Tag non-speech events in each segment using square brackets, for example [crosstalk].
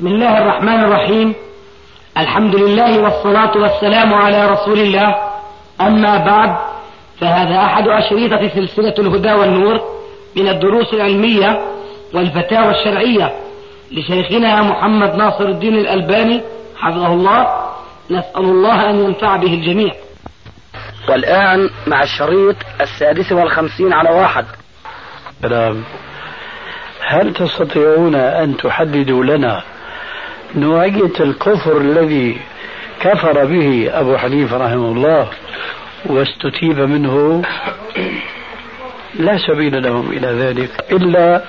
بسم الله الرحمن الرحيم. الحمد لله والصلاة والسلام على رسول الله. أما بعد فهذا أحد أشريطة سلسلة الهدى والنور من الدروس العلمية والفتاوى الشرعية لشيخنا محمد ناصر الدين الألباني حفظه الله. نسأل الله أن ينفع به الجميع. والآن مع الشريط السادس والخمسين على واحد. هل تستطيعون أن تحددوا لنا نوعية الكفر الذي كفر به أبو حنيفة رحمه الله واستتيب منه لا سبيل لهم إلى ذلك إلا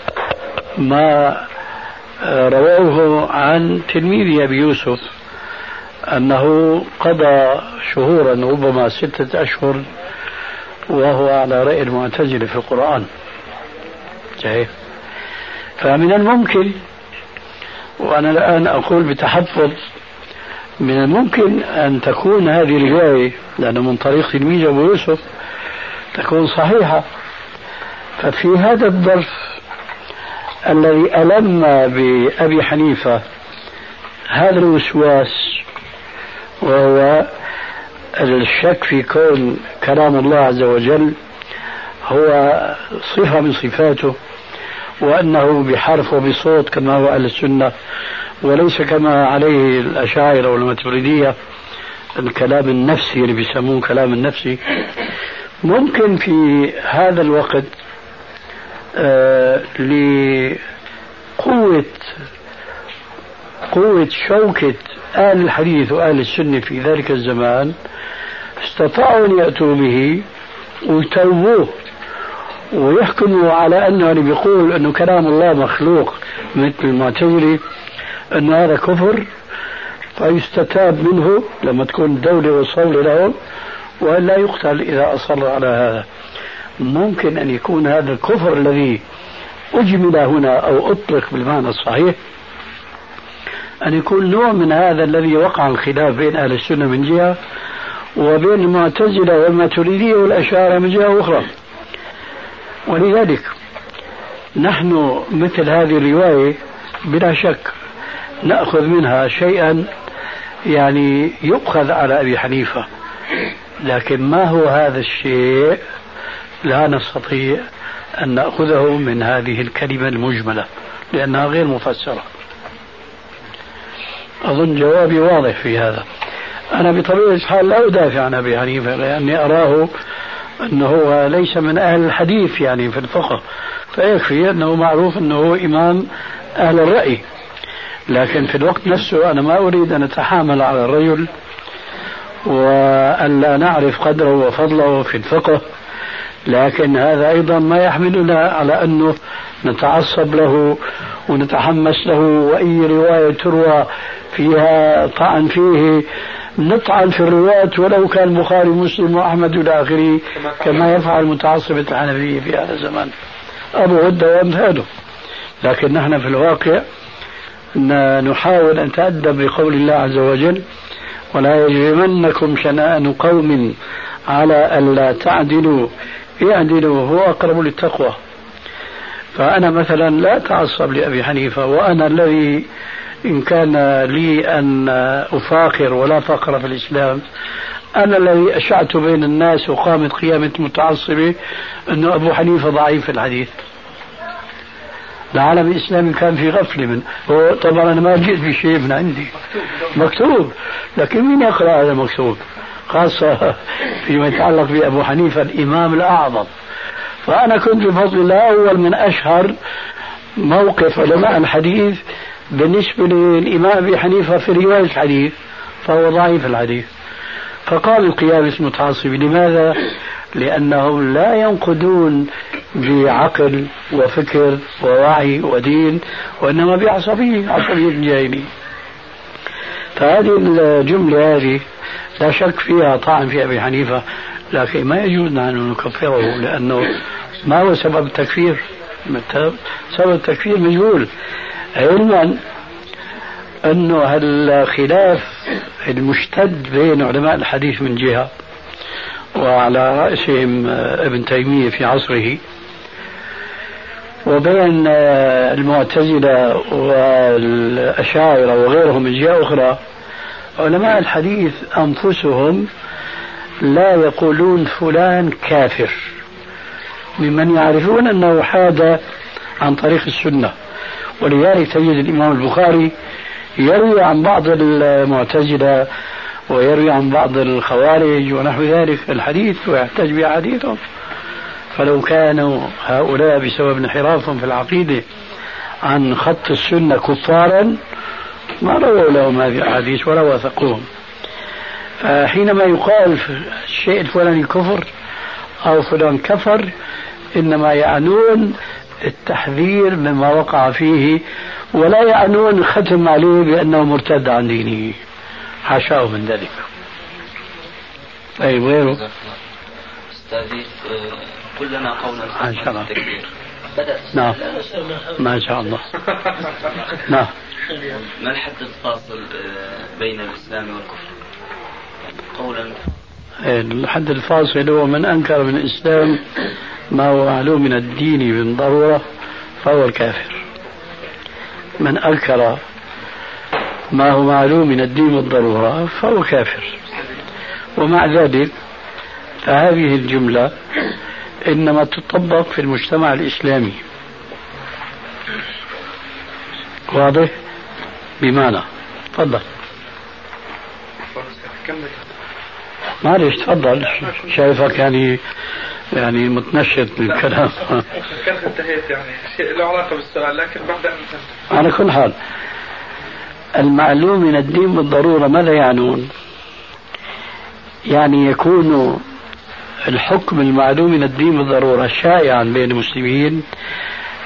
ما رووه عن تلميذ أبي يوسف أنه قضى شهورا ربما ستة أشهر وهو على رأي المعتزلة في القرآن جاي. فمن الممكن وأنا الآن أقول بتحفظ من الممكن أن تكون هذه الرواية لأنه من طريق تلميذ أبو يوسف تكون صحيحة. ففي هذا الظرف الذي ألم بأبي حنيفة هذا الوسواس وهو الشك في كون كلام الله عز وجل هو صفة من صفاته. وأنه بحرف وبصوت كما هو أهل السنة. وليس كما عليه الأشاعرة والماتريدية الكلام النفسي اللي بيسموه كلام النفسي ممكن في هذا الوقت آه لقوة قوة شوكة أهل الحديث وأهل السنة في ذلك الزمان استطاعوا أن يأتوا به ويتوبوه. ويحكموا على أنه اللي بيقول أنه كلام الله مخلوق مثل المعتزلة أنه هذا كفر فيستتاب منه لما تكون دولة وصولة لهم ولا يقتل إذا أصر على هذا. ممكن أن يكون هذا الكفر الذي أجمل هنا أو أطلق بالمعنى الصحيح أن يكون نوع من هذا الذي وقع الخلاف بين أهل السنة من جهة وبين المعتزلة والماتريدية والأشاعرة من جهة أخرى. ولذلك نحن مثل هذه الرواية بلا شك نأخذ منها شيئا يعني يؤخذ على أبي حنيفة. لكن ما هو هذا الشيء؟ لا نستطيع أن نأخذه من هذه الكلمة المجملة لأنها غير مفسرة. أظن جوابي واضح في هذا. أنا بطبيعة الحال لا أدافع عن أبي حنيفة لأني أراه أنه هو ليس من أهل الحديث يعني في الفقه فيكفي أنه معروف أنه هو إمام أهل الرأي. لكن في الوقت نفسه أنا ما أريد أن أتحامل على الرجل وأن لا نعرف قدره وفضله في الفقه لكن هذا أيضا ما يحملنا على أنه نتعصب له ونتحمس له وأي رواية تروى فيها طعن فيه نطعن في الروايات ولو كان البخاري ومسلم وأحمد إلى آخره كما يفعل متعصبة الحنفية في هذا الزمان. أبو عدة وأمثاله. لكن نحن في الواقع نحاول أن نتأدب بقول الله عز وجل ولا يجرمنكم شنآن قوم على ألا تعدلوا. اعدلوا هو أقرب للتقوى. فأنا مثلا لا أتعصب لأبي حنيفة وأنا الذي إن كان لي أن أفاخر ولا فخر في الإسلام أنا الذي أشعت بين الناس وقامت قيامة متعصبة أنه أبو حنيفة ضعيف في الحديث. العالم الإسلامي كان في غفلة من هو طبعا أنا ما جئت بشيء من عندي. مكتوب. لكن مين يقرأ هذا المكتوب؟ خاصة فيما يتعلق بأبو حنيفة الإمام الأعظم. فأنا كنت بفضل الله أول من أشهر موقف علماء الحديث بالنسبة للإمام أبي حنيفة في رواية الحديث فهو ضعيف الحديث. فقال القيام متعصب لماذا؟ لأنهم لا ينقدون بعقل وفكر ووعي ودين وإنما بعصبية عصبية جاهلية فهذه الجملة هذه لا شك فيها طعن في أبي حنيفة لكن ما يجوز أن نكفره لأنه ما هو سبب التكفير سبب التكفير مجهول. علما أنه الخلاف المشتد بين علماء الحديث من جهة وعلى رأسهم ابن تيمية في عصره وبين المعتزلة والأشاعرة وغيرهم من جهة أخرى علماء الحديث أنفسهم لا يقولون فلان كافر ممن يعرفون أنه حاد عن طريق السنة. ولذلك تجد الإمام البخاري يروي عن بعض المعتزلة ويروي عن بعض الخوارج ونحو ذلك. الحديث ويحتج بأحاديثهم فلو كانوا هؤلاء بسبب انحرافهم في العقيدة عن خط السنة كفارا ما رووا لهم هذه الأحاديث ولا وثقوهم. فحينما يقال الشيء الفلاني كفر أو فلان كفر إنما يعنون التحذير مما وقع فيه ولا يعنون الختم عليه بأنه مرتد عن دينه. حاشاه من ذلك. طيب غيره؟ أستاذي قل لنا قولا عن شاء الله. نعم. ما شاء الله. نعم. ما الحد الفاصل آه، بين الإسلام والكفر؟ قولا. إيه، الحد الفاصل هو من أنكر من الإسلام ما هو معلوم من الدين بالضرورة فهو الكافر. من أنكر ما هو معلوم من الدين بالضرورة فهو كافر. ومع ذلك فهذه الجملة إنما تطبق في المجتمع الإسلامي. واضح؟ بمعنى. تفضل. معلش تفضل. شايفك يعني يعني متنشط بالكلام كنت انتهيت يعني. شيء له علاقة بالسؤال لكن بعد أن على كل حال المعلوم من الدين بالضرورة ماذا يعنون؟ يعني يكون الحكم المعلوم من الدين بالضرورة شائعا بين المسلمين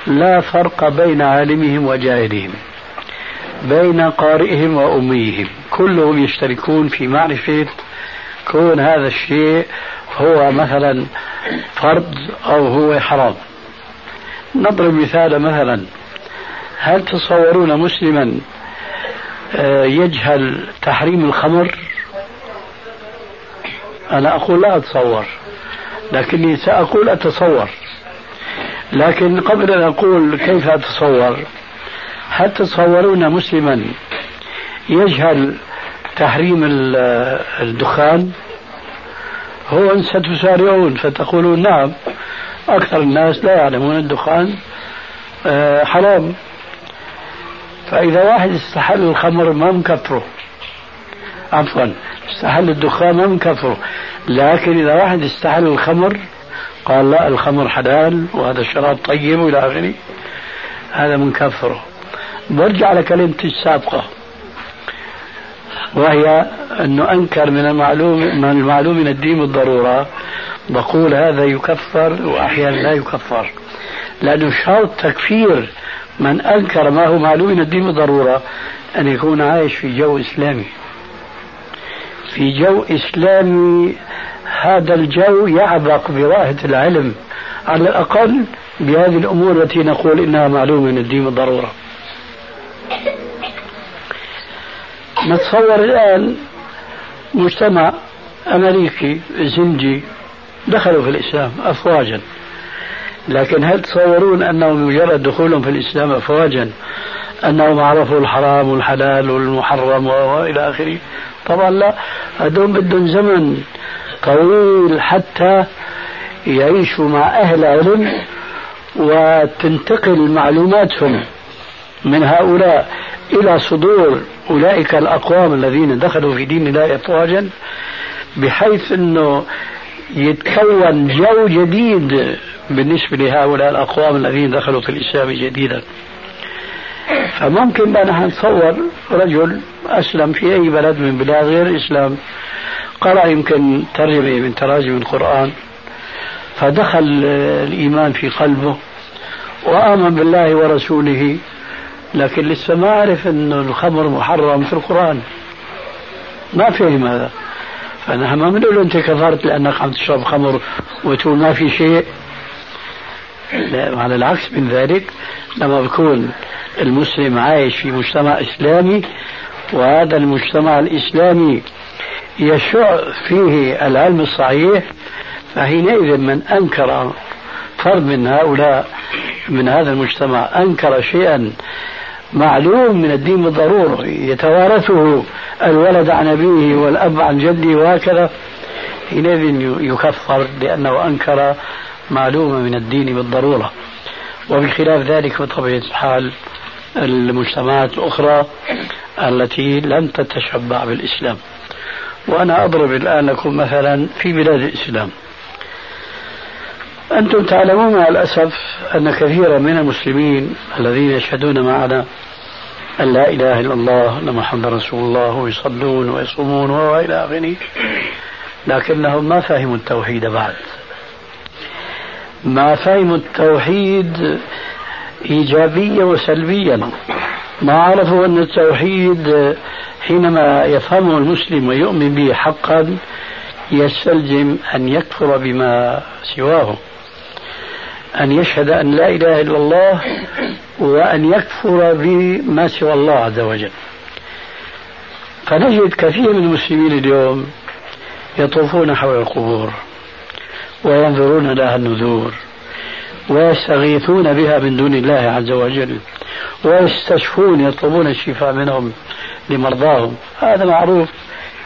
لا فرق بين عالمهم وجاهلهم بين قارئهم وأميهم. كلهم يشتركون في معرفة كون هذا الشيء هو مثلا فرض أو هو حرام. نضرب مثال مثلا. هل تصورون مسلما آه، يجهل تحريم الخمر؟ أنا أقول لا أتصور لكني سأقول أتصور. لكن قبل أن أقول كيف أتصور هل تتصورون مسلما يجهل تحريم الدخان هو ستسارعون فتقولون نعم أكثر الناس لا يعلمون الدخان آه، حرام. فإذا واحد استحل الخمر ما مكفره. عفوا استحل الدخان ما مكفره. لكن إذا واحد استحل الخمر قال لا الخمر حلال وهذا الشراب طيب وإلى آخره هذا منكفره برجع على كلمتي السابقة. وهي أنه أنكر من المعلوم من المعلوم من الدين بالضرورة بقول هذا يكفر وأحيانا لا يكفر. لأنه شرط تكفير من أنكر ما هو معلوم من الدين بالضرورة أن يكون عايش في جو إسلامي. في جو إسلامي هذا الجو يعبق براهة العلم على الأقل بهذه الأمور التي نقول إنها معلومة من الدين بالضرورة نتصور الآن مجتمع أمريكي زنجي دخلوا في الإسلام أفواجا. لكن هل تصورون أنه مجرد دخولهم في الإسلام أفواجا؟ أنهم عرفوا الحرام والحلال والمحرم وإلى آخره؟ طبعا لا. هذول بدهم زمن طويل حتى يعيشوا مع أهل علم وتنتقل معلوماتهم من هؤلاء إلى صدور أولئك الأقوام الذين دخلوا في دين الله أفواجا بحيث أنه يتكون جو جديد بالنسبة لهؤلاء الأقوام الذين دخلوا في الإسلام جديدا. فممكن نحن نتصور رجل أسلم في أي بلد من بلاد غير الإسلام قرأ يمكن ترجمة من تراجم القرآن فدخل الإيمان في قلبه وآمن بالله ورسوله لكن لسه ما عرف انه الخمر محرم في القرآن. ما فهم هذا. فنحن ما بنقول أنت كفرت لأنك عم تشرب خمر وتقول ما في شيء. على العكس من ذلك لما بيكون المسلم عايش في مجتمع إسلامي وهذا المجتمع الإسلامي يشع فيه العلم الصحيح فحينئذ من أنكر فرد من هؤلاء من هذا المجتمع أنكر شيئا معلوم من الدين بالضرورة يتوارثه الولد عن أبيه والأب عن جده وهكذا. حينئذ يكفر لأنه أنكر معلومة من الدين بالضرورة. وبخلاف ذلك بطبيعة الحال المجتمعات الأخرى التي لم تتشبع بالإسلام. وأنا أضرب الآن لكم مثلا في بلاد الإسلام. أنتم تعلمون مع الأسف أن كثيرا من المسلمين الذين يشهدون معنا أن لا إله إلا الله أن محمد رسول الله ويصلون ويصومون وإلى آخره. لكنهم ما فهموا التوحيد بعد. ما فهموا التوحيد إيجابيا وسلبيا. ما عرفوا أن التوحيد حينما يفهمه المسلم ويؤمن به حقا يستلزم أن يكفر بما سواه. أن يشهد أن لا إله إلا الله وأن يكفر بما سوى الله عز وجل. فنجد كثير من المسلمين اليوم يطوفون حول القبور وينظرون لها النذور ويستغيثون بها من دون الله عز وجل ويستشفون يطلبون الشفاء منهم لمرضاهم. هذا معروف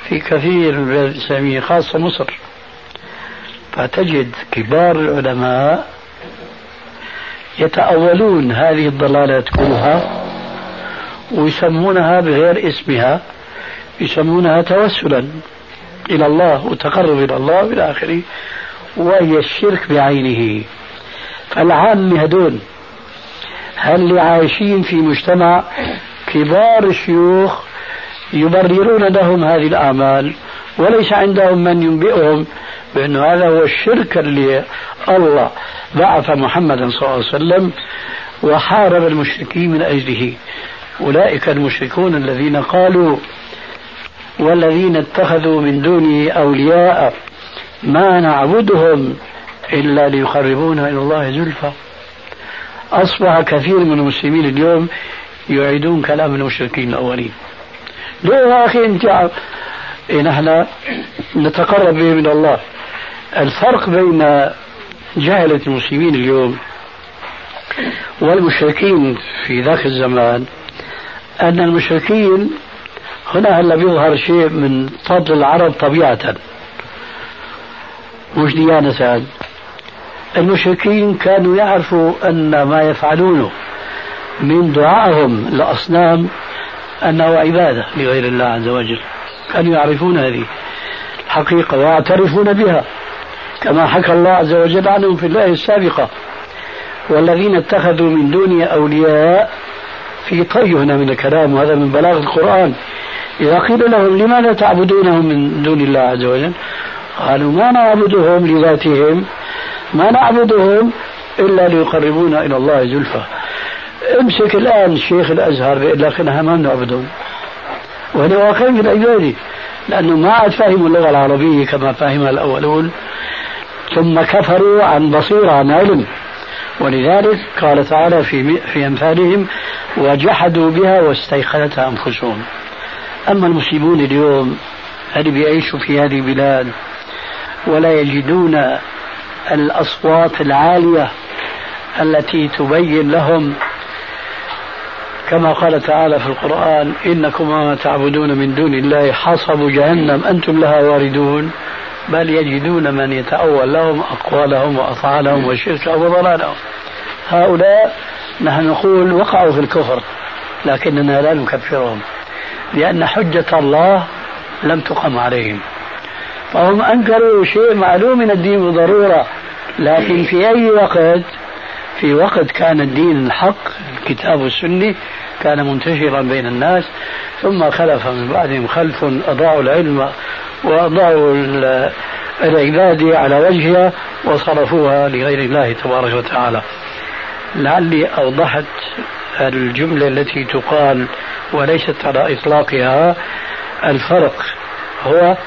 في كثير من البلاد الإسلامية خاصة مصر. فتجد كبار العلماء يتأولون هذه الضلالات كلها ويسمونها بغير اسمها يسمونها توسلا إلى الله وتقرب إلى الله إلى آخره وهي الشرك بعينه. فالعام هدول هل اللي عايشين في مجتمع كبار الشيوخ يبررون لهم هذه الأعمال؟ وليس عندهم من ينبئهم بأن هذا هو الشرك اللي الله بعث محمدا صلى الله عليه وسلم وحارب المشركين من أجله. أولئك المشركون الذين قالوا والذين اتخذوا من دونه أولياء ما نعبدهم إلا ليقربونا إلى الله زلفى. أصبح كثير من المسلمين اليوم يعيدون كلام المشركين الأولين. ليه يا أخي أنت نحن نتقرب به من الله. الفرق بين جهلة المسلمين اليوم والمشركين في ذاك الزمان أن المشركين هنا هلا بيظهر شيء من فضل العرب طبيعة. مش ديانة المشركين كانوا يعرفوا أن ما يفعلونه من دعائهم لأصنام أنه عبادة لغير الله عز وجل. كانوا يعرفون هذه الحقيقة ويعترفون بها. كما حكى الله عز وجل عنهم في الله السابقة. والذين اتخذوا من دونه أولياء في طي هنا من الكلام وهذا من بلاغ القرآن. إذا قيل لهم لماذا تعبدونهم من دون الله عز وجل؟ قالوا ما نعبدهم لذاتهم ما نعبدهم إلا ليقربونا إلى الله زلفى. امسك الآن شيخ الأزهر بيقول لك ما بنعبدهم وهذا واقعين في العبادة لأنه ما عاد فهموا اللغة العربية كما فهمها الأولون. ثم كفروا عن بصيرة عن علم ولذلك قال تعالى في في أمثالهم وجحدوا بها واستيقنتها أنفسهم. أما المسلمون اليوم اللي بيعيشوا في هذه البلاد؟ ولا يجدون الأصوات العالية التي تبين لهم. كما قال تعالى في القرآن إنكم ما تعبدون من دون الله حصب جهنم أنتم لها واردون. بل يجدون من يتأول لهم أقوالهم وأفعالهم وشركهم وضلالهم. هؤلاء نحن نقول وقعوا في الكفر لكننا لا نكفرهم لأن حجة الله لم تقم عليهم. فهم أنكروا شيء معلوم من الدين بضرورة لكن في أي وقت؟ في وقت كان الدين الحق الكتاب والسنة كان منتشرا بين الناس ثم خلف من بعدهم خلف أضاعوا العلم وأضاعوا العبادة على وجهها وصرفوها لغير الله تبارك وتعالى. لعلي أوضحت الجملة التي تقال وليست على إطلاقها. الفرق هو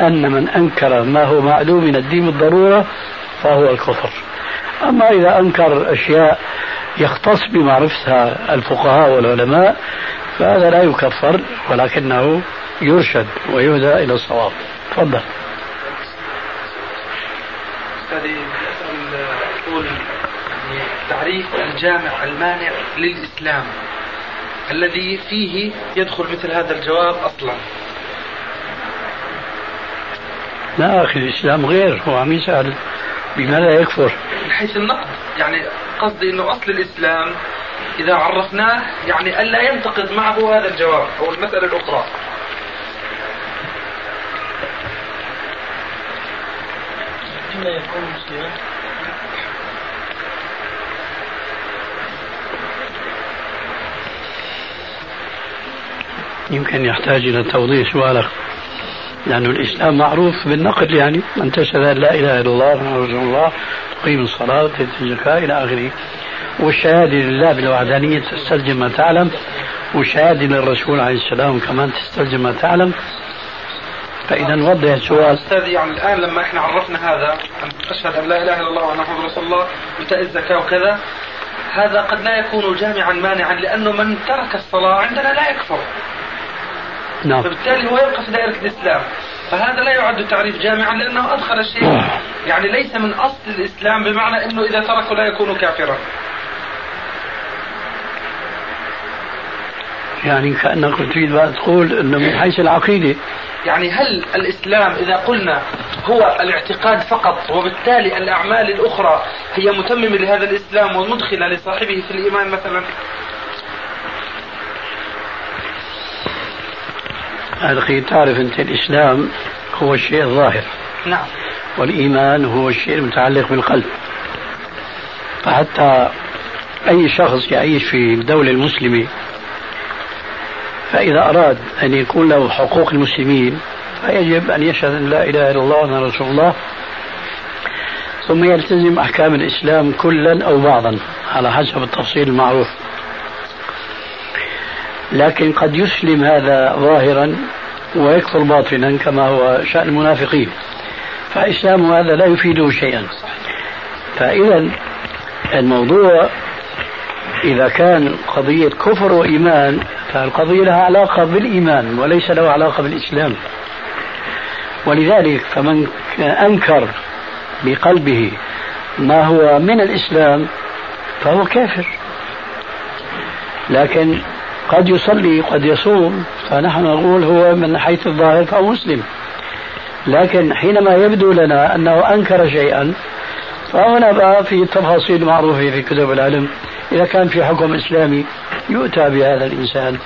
أن من أنكر ما هو معلوم من الدين بالضرورة فهو الكفر. أما إذا أنكر أشياء يختص بمعرفتها الفقهاء والعلماء فهذا لا يكفر ولكنه يرشد ويهدى إلى الصواب. تفضل. هذه تقول تعريف الجامع المانع للإسلام الذي فيه يدخل مثل هذا الجواب أصلا. لا أخي الإسلام غير هو عم يسأل بما لا يكفر. من حيث النقد يعني قصدي أنه أصل الإسلام إذا عرفناه يعني ألا ينتقد معه هذا الجواب أو المسألة الأخرى. إما يكون مسلما يمكن يحتاج إلى توضيح سؤالك لأن الإسلام معروف بالنقد يعني. من تشهد لا إله إلا الله محمد رسول الله تقيم الصلاة وتؤتي الزكاة إلى آخره. والشهادة لله بالوحدانية تستلزم ما تعلم. والشهادة للرسول عليه السلام كمان تستلزم ما تعلم. فإذا نوضح السؤال. أستاذ يعني الآن لما إحنا عرفنا هذا أن أشهد أن لا إله إلا الله وأن محمد رسول الله وإيتاء الزكاة وكذا هذا قد لا يكون جامعا مانعا لأنه من ترك الصلاة عندنا لا يكفر. نعم. فبالتالي هو يبقى في دائرة الإسلام. فهذا لا يعد تعريف جامعا لأنه أدخل شيء يعني ليس من أصل الإسلام بمعنى أنه إذا تركه لا يكون كافرا. يعني كأنك تريد بقى تقول أنه من حيث العقيدة. يعني هل الإسلام إذا قلنا هو الاعتقاد فقط وبالتالي الأعمال الأخرى هي متممة لهذا الإسلام ومدخلة لصاحبه في الإيمان مثلا؟ أخي تعرف أنت الإسلام هو الشيء الظاهر. نعم. والإيمان هو الشيء المتعلق بالقلب. فحتى أي شخص يعيش في الدولة المسلمة فإذا أراد أن يكون له حقوق المسلمين فيجب أن يشهد أن لا إله إلا الله وأن رسول الله. ثم يلتزم أحكام الإسلام كلا أو بعضا على حسب التفصيل المعروف. لكن قد يسلم هذا ظاهرا ويكفر باطنا كما هو شأن المنافقين. فإسلام هذا لا يفيده شيئا. فإذا الموضوع إذا كان قضية كفر وإيمان فالقضية لها علاقة بالإيمان وليس له علاقة بالإسلام. ولذلك فمن أنكر بقلبه ما هو من الإسلام فهو كافر. لكن قد يصلي قد يصوم فنحن نقول هو من حيث الظاهر فهو مسلم. لكن حينما يبدو لنا أنه أنكر شيئا فهنا بقى في تفاصيل معروفة في كتب العلم. إذا كان في حكم إسلامي يؤتى بهذا الإنسان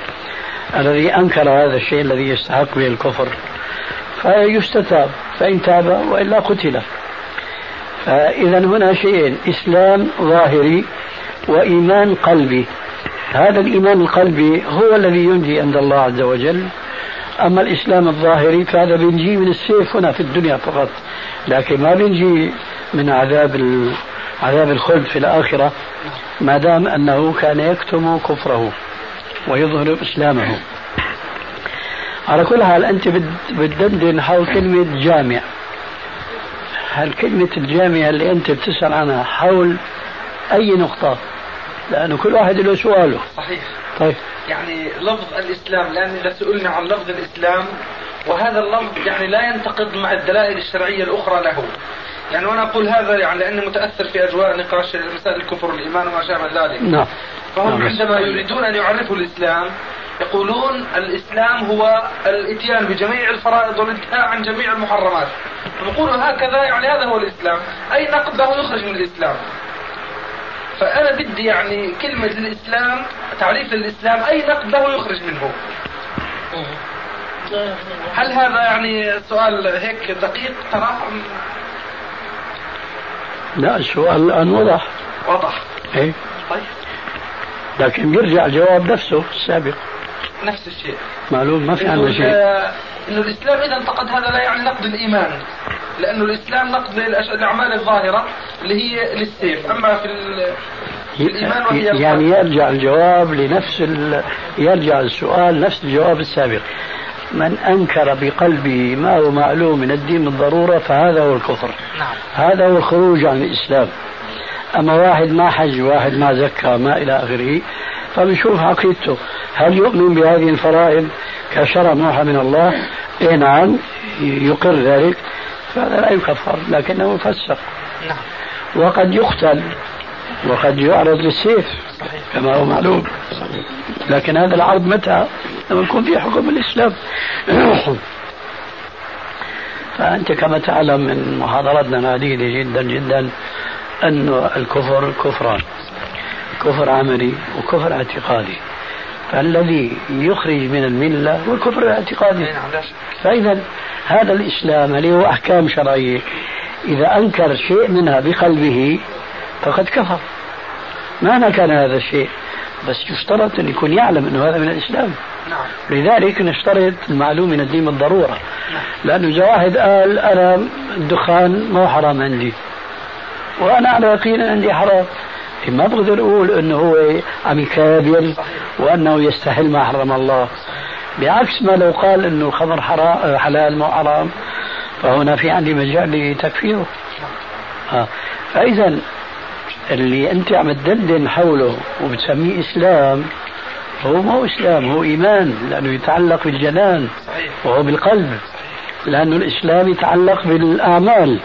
الذي أنكر هذا الشيء الذي يستحق به الكفر فيستتاب فإن تاب وإلا قتل. فإذا هنا شيئين إسلام ظاهري وإيمان قلبي. هذا الإيمان القلبي هو الذي ينجي عند الله عز وجل. أما الإسلام الظاهري فهذا بينجي من السيف هنا في الدنيا فقط. لكن ما بينجي من عذاب عذاب الخلد في الآخرة. ما دام أنه كان يكتم كفره ويظهر إسلامه. على كل حال أنت بتدندن حول كلمة جامع. هل كلمة الجامع اللي أنت بتسأل عنها حول أي نقطة؟ لأنه كل واحد له سؤاله. صحيح. طيب. يعني لفظ الإسلام لأن إذا سئلنا عن لفظ الإسلام وهذا اللفظ يعني لا ينتقد مع الدلائل الشرعية الأخرى له. يعني وأنا أقول هذا يعني لأني متأثر في أجواء نقاش مسائل الكفر والإيمان وما شابه ذلك. نعم. فهم نعم. عندما يريدون أن يعرفوا الإسلام يقولون الإسلام هو الإتيان بجميع الفرائض والإنتهاء عن جميع المحرمات. نقول هكذا يعني هذا هو الإسلام. أي نقد له يخرج من الإسلام. فأنا بدي يعني كلمة الإسلام تعريف للإسلام أي نقد له يخرج منه. هل هذا يعني سؤال هيك دقيق ترى؟ لا السؤال الآن وضح. واضح إيه. طيب. لكن بيرجع الجواب نفسه السابق. نفس الشيء. معلوم ما في عندنا شيء. آه، إنه الإسلام إذا انتقد هذا لا يعني نقد الإيمان لأنه الإسلام نقد الاعمال الظاهرة اللي هي للسيف. أما في ال- في الإيمان وهي يعني. يرجع الجواب لنفس ال... يرجع السؤال نفس الجواب السابق. من أنكر بقلبه ما هو معلوم من الدين بالضرورة فهذا هو الكفر. نعم. هذا هو الخروج عن الإسلام. أما واحد ما حج واحد ما زكى ما إلى آخره فبنشوف عقيدته. هل يؤمن بهذه الفرائض كشرع موحى من الله؟ إيه نعم يقر ذلك. فهذا لا يكفر لكنه يفسق نعم. وقد يقتل وقد يعرض للسيف كما هو معلوم. لكن هذا العرض متى؟ لما يكون في حكم الإسلام. [clears throat] فأنت كما تعلم من محاضراتنا العديدة جدا جدا أن الكفر كفران. كفر عملي وكفر اعتقادي. فالذي يخرج من الملة هو الكفر الاعتقادي. فإذا هذا الإسلام اللي هو أحكام شرعية. إذا أنكر شيء منها بقلبه فقد كفر. مهما كان هذا الشيء؟ بس يشترط أن يكون يعلم أنه هذا من الإسلام. نعم. لذلك نشترط المعلوم من الدين بالضرورة نعم. لأنه إذا واحد قال أنا الدخان ما هو حرام عندي. وأنا على يقين عندي حرام. ما بقدر أقول أنه هو عم يكابر وأنه يستحل ما حرم الله. بعكس ما لو قال أنه الخمر حرام حلال مو حرام فهنا في عندي مجال لتكفيره. آه. فإذا اللي أنت عم تدندن حوله وبتسميه إسلام هو ما هو إسلام هو إيمان لأنه يتعلق بالجنان وهو بالقلب لأن الإسلام يتعلق بالأعمال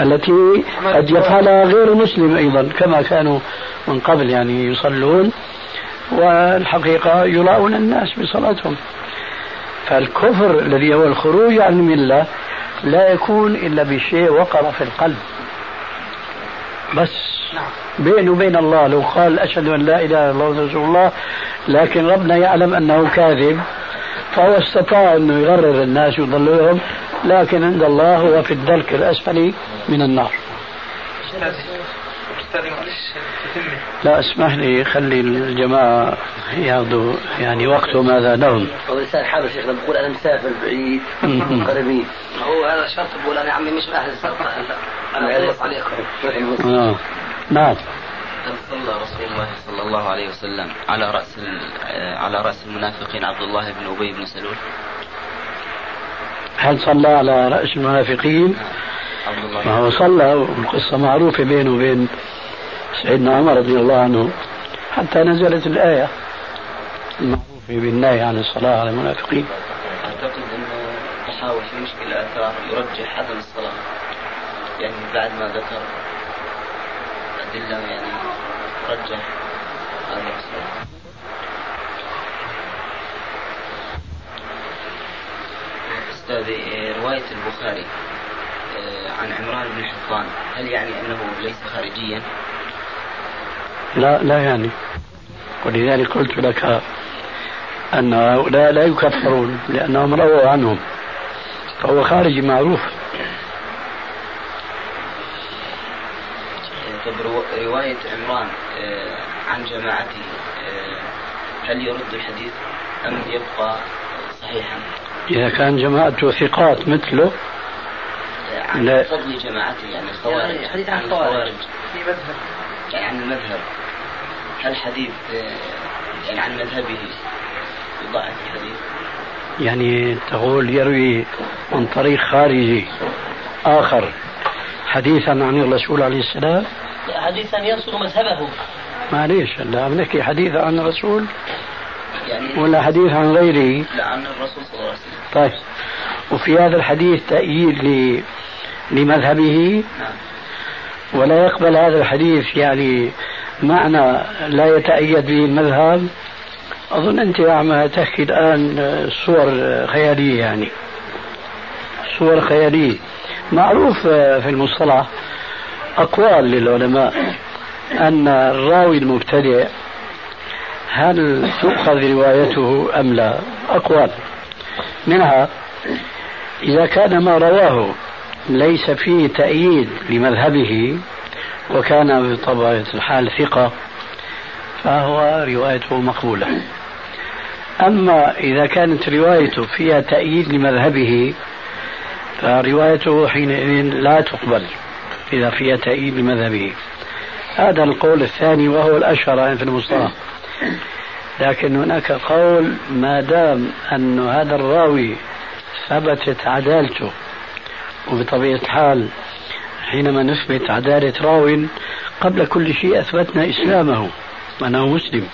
التي قد يفعلها غير مسلم أيضا كما كانوا من قبل يعني يصلون والحقيقة يراؤون الناس بصلاتهم. فالكفر الذي هو الخروج عن الملة لا يكون إلا بشيء وقر في القلب. بس بينه وبين الله لو قال أشهد أن لا إله إلا الله رسول الله لكن ربنا يعلم أنه كاذب فهو استطاع أنه يغرر الناس ويضللهم لكن عند الله هو في الدرك الأسفل من النار لا اسمح لي خلي الجماعة ياخذوا يعني وقتهم هذا لهم. هو الإنسان حاله شيخنا بقول أنا مسافر بعيد قريبين. هو هذا شرط بقول أنا عمي مش من أهل السلطة أنا أغلط عليكم. آه. نعم. صلى رسول الله صلى الله عليه وسلم على رأس على رأس المنافقين عبد الله بن أبي بن سلول؟ هل صلى على رأس المنافقين؟ ما هو صلى والقصة معروفة بينه وبين سيدنا عمر رضي الله عنه حتى نزلت الآية المعروفة بالنهي عن الصلاة على المنافقين أعتقد أن الطحاوي في مشكلة الآثار يرجح عدم الصلاة يعني بعد ما ذكر أدلة يعني رجح أستاذي رواية البخاري آه، عن عمران بن حطان هل يعني أنه ليس خارجيا؟ لا لا يعني. ولذلك قلت لك أن هؤلاء لا يكفرون لأنهم رووا عنهم. فهو خارجي معروف طيب رواية عمران آه، عن جماعته آه، هل يرد الحديث أم يبقى صحيحا؟ إذا كان جماعته ثقات مثله عن لا. فضل جماعته يعني الخوارج يعني حديث عن الخوارج في مذهب يعني عن المذهب هل حديث آه، يعني عن مذهبه يضاعف الحديث؟ يعني تقول يروي من طريق خارجي آخر حديثا عن الرسول عليه السلام حديثا ينصر مذهبه. معليش لا عم نحكي حديث عن الرسول يعني ولا حديث عن غيره. لا عن الرسول صلى الله عليه وسلم. طيب. وفي هذا الحديث تأييد لمذهبه. نعم. ولا يقبل هذا الحديث يعني معنى لا يتأيد به المذهب. أظن أنت عم تحكي الآن صور خيالية يعني. صور خيالية. معروف في المصطلح أقوال للعلماء أن الراوي المبتدئ هل تؤخذ روايته أم لا؟ أقوال. منها إذا كان ما رواه ليس فيه تأييد لمذهبه وكان بطبيعة الحال ثقة فهو روايته مقبولة. أما إذا كانت روايته فيها تأييد لمذهبه فروايته حينئذ لا تقبل. إذا تأييد لمذهبه هذا القول الثاني وهو الأشهر في المصطلح. لكن هناك قول ما دام أن هذا الراوي ثبتت عدالته وبطبيعة الحال حينما نثبت عدالة راو قبل كل شيء أثبتنا إسلامه أنه مسلم.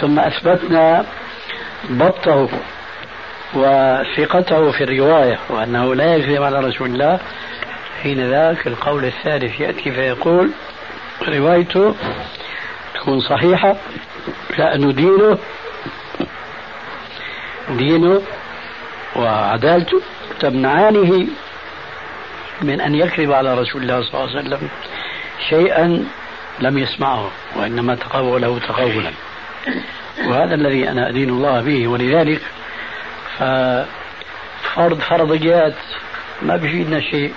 ثم أثبتنا ضبطه وثقته في الرواية وأنه لا يكذب على رسول الله حين ذاك القول الثالث يأتي فيقول روايته تكون صحيحة لأنه دينه دينه وعدالته تمنعانه من أن يكذب على رسول الله صلى الله عليه وسلم شيئا لم يسمعه وإنما تقوله تقولا. وهذا الذي أنا أدين الله به ولذلك ففرض فرضيات ما بيفيدنا شيء.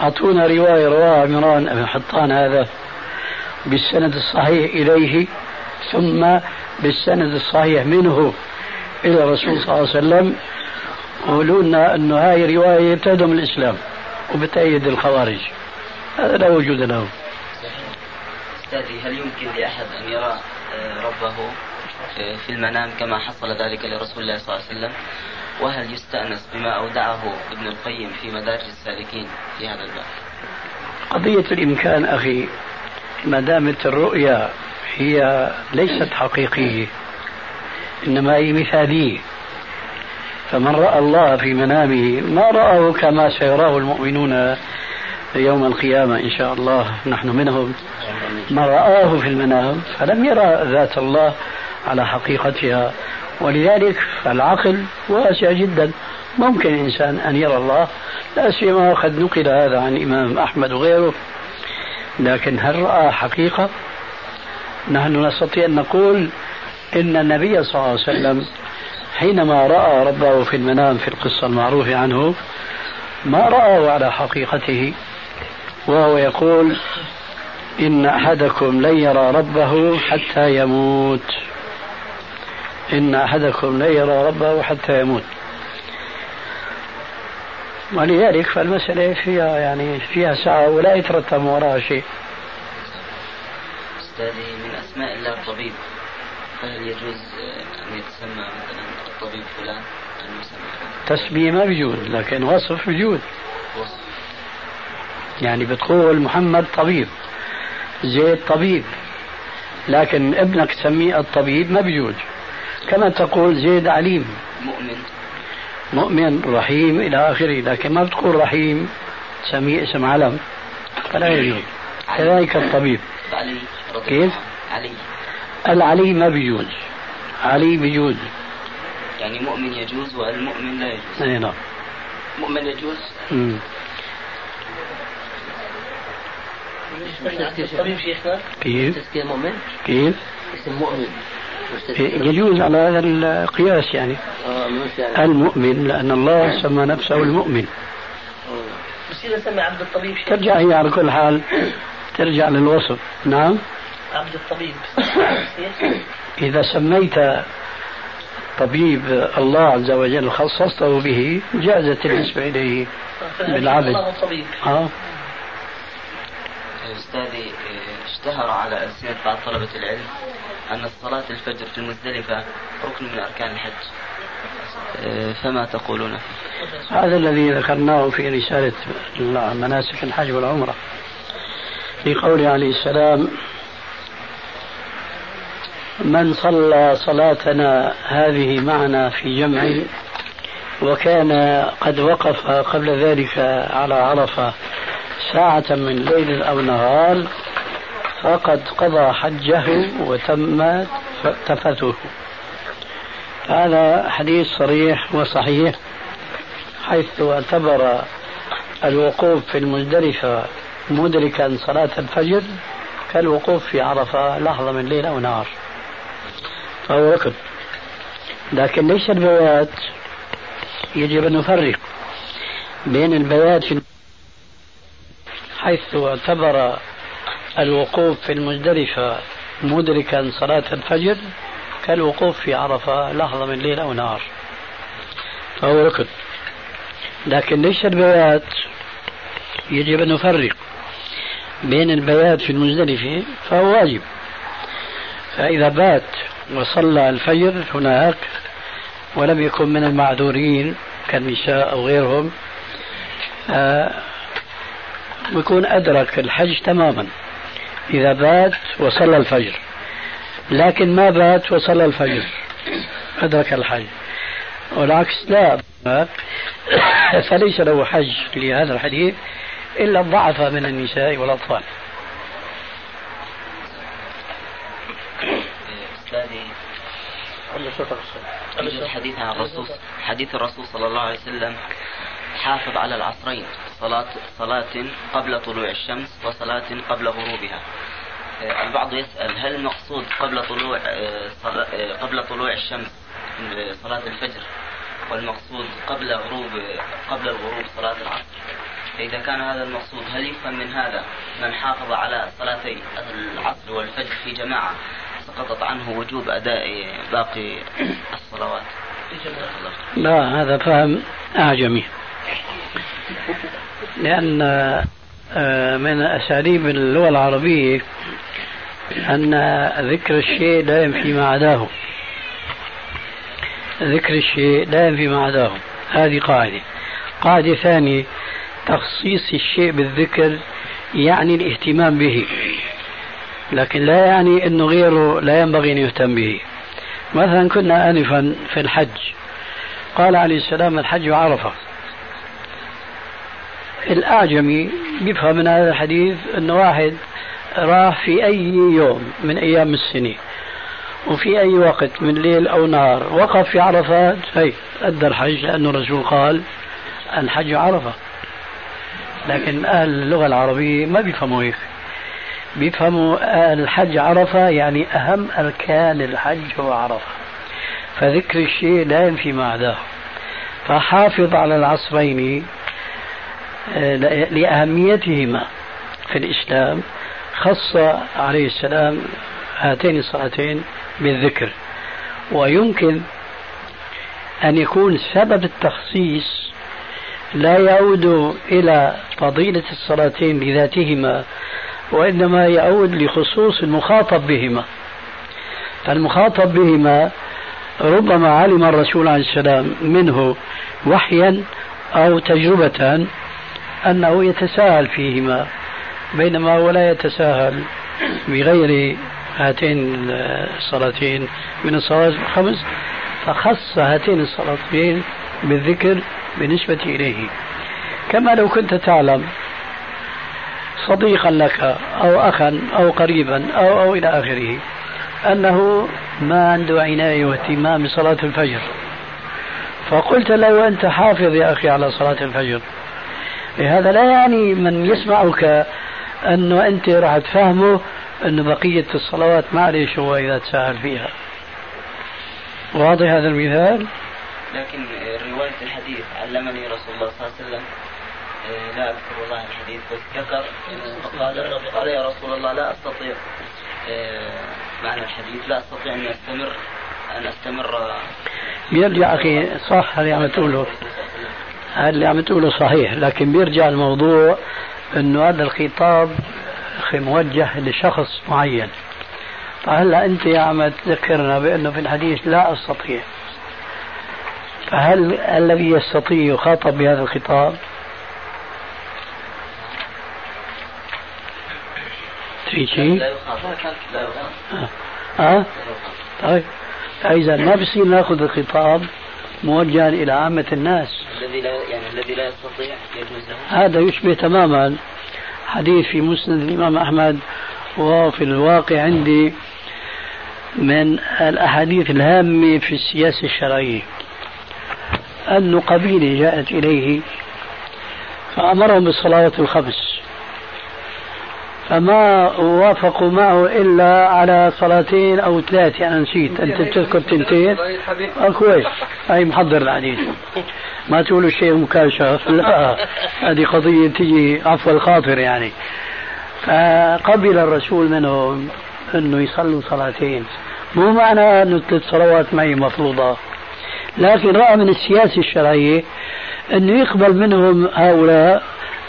أعطونا رواية رواها عمران بن حطان هذا بالسند الصحيح إليه ثم بالسند الصحيح منه إلى الرسول صلى الله عليه وسلم قولوا لنا أن هذه رواية تهدم الإسلام وبتأيد الخوارج. هذا لا وجود له. أستاذي هل يمكن لأحد أن يرى آه، ربه آه، في المنام كما حصل ذلك لرسول الله صلى الله عليه وسلم؟ وهل يستأنس بما أودعه ابن القيم في مدارج السالكين في هذا الباب؟ قضية الإمكان أخي ما دامت الرؤيا هي ليست حقيقية إنما هي مثالية. فمن رأى الله في منامه ما رآه كما سيراه المؤمنون يوم القيامة إن شاء الله نحن منهم. من رآه في المنام فلم يرى ذات الله على حقيقتها. ولذلك فالعقل واسع جدا. ممكن الإنسان أن يرى الله لا سيما قد نقل هذا عن الإمام أحمد وغيره. لكن هل رأى حقيقة؟ نحن نستطيع أن نقول إن النبي صلى الله عليه وسلم حينما رأى ربه في المنام في القصة المعروفة عنه ما رآه على حقيقته. وهو يقول إن أحدكم لن يرى ربه حتى يموت. إن أحدكم لن يرى ربه حتى يموت. ولذلك فالمسألة فيها يعني فيها سعة ولا يترتب وراها شيء. أستاذي من أسماء الله الطبيب فهل يجوز أن يتسمى مثلا الطبيب فلان؟ تسمية ما بيجوز لكن وصف بيجوز. يعني بتقول محمد طبيب زيد طبيب لكن ابنك تسميه الطبيب ما بيجوز كما تقول زيد عليم. مؤمن. مؤمن رحيم إلى آخره لكن ما بتقول رحيم تسميه اسم علم. فلا يجوز. كذلك الطبيب. علي. كيف؟ علي. العلي ما بيجوز. علي بيجوز. يعني مؤمن يجوز والمؤمن لا يجوز. أي نعم. مؤمن يجوز؟ امم الطبيب شيخنا؟ كيف؟ تزكية مؤمن كيف؟ اسم مؤمن يجوز على هذا القياس يعني. آه المؤمن لأن الله سمى نفسه المؤمن. بس إذا سمى عبد الطبيب شيخ ترجع هي على كل حال ترجع للوصف. نعم. عبد الطبيب. إذا سميت طبيب الله عز وجل خصصته به جازت النسبة إليه بالعبد. الله طبيب. آه. أستاذي اشتهر على ألسنة بعض طلبة العلم. أن الصلاة الفجر في المزدلفة ركن من أركان الحج فما تقولون؟ هذا الذي ذكرناه في رسالة مناسك الحج والعمرة في قوله عليه السلام من صلى صلاتنا هذه معنا في جمع وكان قد وقف قبل ذلك على عرفة ساعة من ليل أو نهار فقد قضى حجه وتم تفته هذا حديث صريح وصحيح حيث اعتبر الوقوف في المزدلفة مدركا صلاة الفجر كالوقوف في عرفة لحظة من ليل أو نهار. فهو ركن. لكن ليس البيات يجب أن نفرق بين البيات حيث اعتبر الوقوف في المزدلفة مدركا صلاة الفجر كالوقوف في عرفة لحظة من ليل أو نهار. فهو ركن. لكن ليس البيات يجب أن نفرق بين البيات في المزدلفة فهو واجب. فإذا بات وصلى الفجر هناك ولم يكن من المعذورين كالنساء أو غيرهم بيكون أدرك الحج تماما. إذا بات وصلى الفجر. لكن ما بات وصلى الفجر. أدرك الحج والعكس لا. [coughs] فليس له حج لهذا الحديث إلا الضعف من النساء والأطفال. الحديث عن الرسول حديث الرسول صلى الله عليه وسلم حافظ على العصرين صلاة صلاة قبل طلوع الشمس وصلاة قبل غروبها. آه، البعض يسأل هل المقصود قبل طلوع آه، آه، قبل طلوع الشمس صلاة الفجر والمقصود قبل غروب قبل الغروب صلاة العصر؟ فإذا كان هذا المقصود هل يفهم من هذا من حافظ على صلاتي العصر والفجر في جماعة سقطت عنه وجوب أداء باقي الصلوات. لا هذا فهم أعجمي. لأن آه، من أساليب اللغة العربية أن ذكر الشيء لا ينفي ما عداه ذكر الشيء لا ينفي ما عداه هذه قاعدة. قاعدة ثانية تخصيص الشيء بالذكر يعني الاهتمام به. لكن لا يعني أنه غيره لا ينبغي أن يهتم به. مثلا كنا آنفا في الحج. قال عليه السلام الحج عرفة الأعجمي بيفهم من هذا الحديث أنه واحد راح في أي يوم من أيام السنة وفي أي وقت من ليل أو نهار. وقف في عرفات هي أدى الحج لأنه الرسول قال الحج عرفة. لكن أهل اللغة العربية ما بيفهموا هيك. بيفهموا الحج عرفة يعني أهم أركان الحج هو عرفة. فذكر الشيء لا ينفي ما عداه فحافظ على العصرين لأهميتهما في الإسلام خص عليه السلام هاتين الصلاتين بالذكر. ويمكن أن يكون سبب التخصيص لا يعود إلى فضيلة الصلاتين لذاتهما وإنما يعود لخصوص المخاطب بهما. فالمخاطب بهما ربما علم الرسول عليه السلام منه وحيا أو تجربة أنه يتساهل فيهما بينما هو لا يتساهل بغير هاتين الصلاتين. من الصلوات الخمس فخص هاتين الصلاتين بالذكر بالنسبة إليه. كما لو كنت تعلم صديقا لك أو أخا أو قريبا أو أو إلى آخره أنه ما عنده عناية واهتمام بصلاة الفجر. فقلت له أنت حافظ يا أخي على صلاة الفجر. هذا لا يعني من يسمعك أنه أنت راح تفهمه أنه بقية الصلوات معلش هو إذا تساهل فيها. واضح هذا المثال؟ لكن رواية الحديث علمني رسول الله صلى الله عليه وسلم آه، لا أذكر والله الحديث بس ذكر قال قال يا رسول الله لا أستطيع آه، معنى الحديث لا أستطيع أن أستمر أن أستمر. بيرجع أخي صح اللي عم تقوله. هذا اللي عم تقوله صحيح لكن بيرجع الموضوع أنه هذا الخطاب موجه لشخص معين فهلأ أنت عم تذكرنا بأنه في الحديث لا أستطيع فهل الذي يستطيع يخاطب بهذا الخطاب؟ في شيء؟ لا يخاطب ها؟ طيب إذا ما بصير نأخذ الخطاب موجها إلى عامة الناس. الذي لا يعني الذي لا يستطيع يجوز له. هذا يشبه تماما حديث في مسند الإمام أحمد وفي الواقع عندي من الأحاديث الهامة في السياسة الشرعية. أن قبيلة جاءت إليه فأمرهم بالصلوات الخمس. فما وافقوا معه إلا على صلاتين أو ثلاثة أنا نسيت. أنت تذكر تنتين؟ آه كويس. هاي محضر الحديث ما تقولوا شيء مكاشف لا هذه قضية تجي عفو الخاطر يعني. فقبل الرسول منهم أنه يصلوا صلاتين. مو معنى أنه ثلاث صلوات معي مفروضة. لكن رأى من السياسة الشرعية أنه يقبل منهم هؤلاء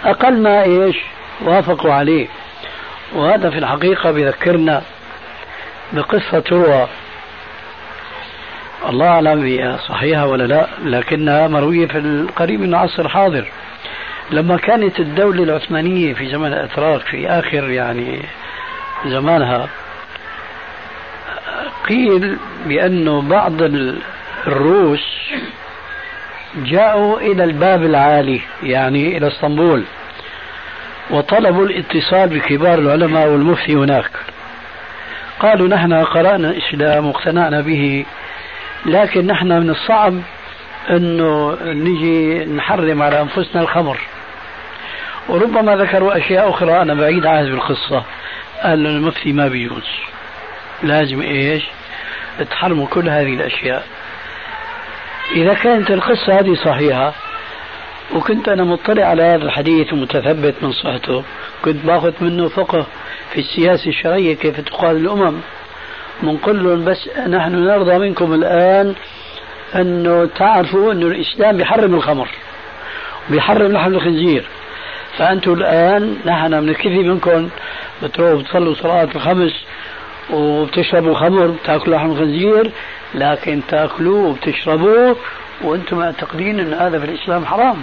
أقل ما إيش؟ وافقوا عليه. وهذا في الحقيقة بذكرنا بقصة تروى. الله أعلم هي صحيحة ولا لا لكنها مروية في القريب من العصر الحاضر. لما كانت الدولة العثمانية في زمن الأتراك في آخر يعني زمانها قيل بأنه بعض الروس جاءوا إلى الباب العالي يعني إلى إسطنبول. وطلبوا الاتصال بكبار العلماء والمفتي هناك. قالوا نحن قرأنا الإسلام واقتنعنا به لكن نحن من الصعب إنه نجي نحرم على أنفسنا الخمر. وربما ذكروا أشياء أخرى أنا بعيد عهد بالقصة. قال المفتي ما بيجوز. لازم إيش؟ تحرموا كل هذه الأشياء. إذا كانت القصة هذه صحيحة وكنت أنا مطلع على هذا الحديث ومتثبت من صحته. كنت باخذ منه فقه في السياسة الشرعية كيف تقاد الأمم. بنقول لهم بس نحن نرضى منكم الآن أنه تعرفوا انه الإسلام بيحرم الخمر. بيحرم لحم الخنزير. فانتم الآن نحن بنكفي منكم. بتروحوا بتصلوا صلاه الخمس وبتشربوا خمر بتاكلوا لحم خنزير لكن تاكلوه وبتشربوه وأنتم معتقدين أن هذا في الإسلام حرام.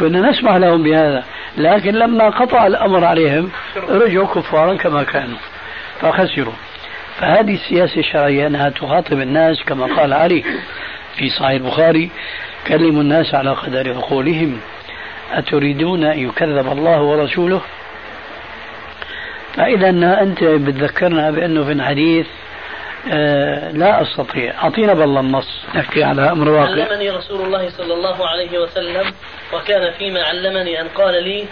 كنا نسمح لهم بهذا لكن لما قطع الأمر عليهم رجعوا كفارا كما كانوا فخسروا. فهذه السياسة الشرعية أنها تخاطب الناس كما قال علي في صحيح البخاري كلموا الناس على قدر عقولهم أتريدون أن يكذب الله ورسوله؟ فإذا أنت بتذكرنا بأنه في الحديث آه لا أستطيع. أعطينا بالله النص نحكي على أمر واقع. علمني رسول الله صلى الله عليه وسلم وكان فيما علمني أن قال لي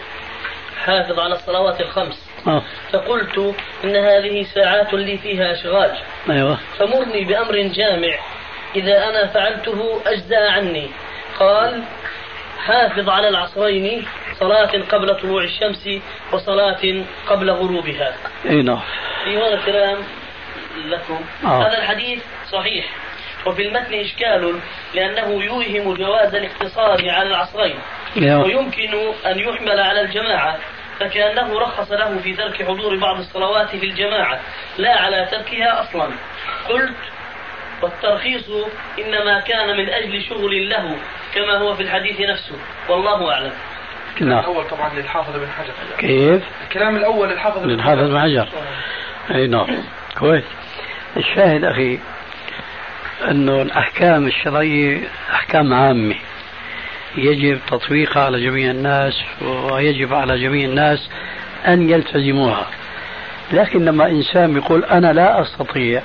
حافظ على الصلوات الخمس. آه. فقلت إن هذه ساعات لي فيها أشغال. أيوة. فمرني بأمر جامع. إذا أنا فعلته أجزاء عني. قال حافظ على العصرين صلاة قبل طلوع الشمس وصلاة قبل غروبها. إي نعم. في هذا الكلام لكم. آه. هذا الحديث صحيح. وفي المتن إشكال لأنه يوهم جواز الاقتصار على العصرين. ويمكن أن يحمل على الجماعة. فكأنه رخص له في ترك حضور بعض الصلوات في الجماعة. لا على تركها أصلا. قلت والترخيص إنما كان من أجل شغل له كما هو في الحديث نفسه. والله أعلم. نعم. الأول طبعا للحافظ بن حجر. كيف؟ الكلام الأول للحافظ بن حجر للحافظ بن حجر. أي نعم. كويس. الشاهد أخي أنه الأحكام الشرعية أحكام عامة. يجب تطبيقها على جميع الناس ويجب على جميع الناس أن يلتزموها. لكن لما إنسان يقول أنا لا أستطيع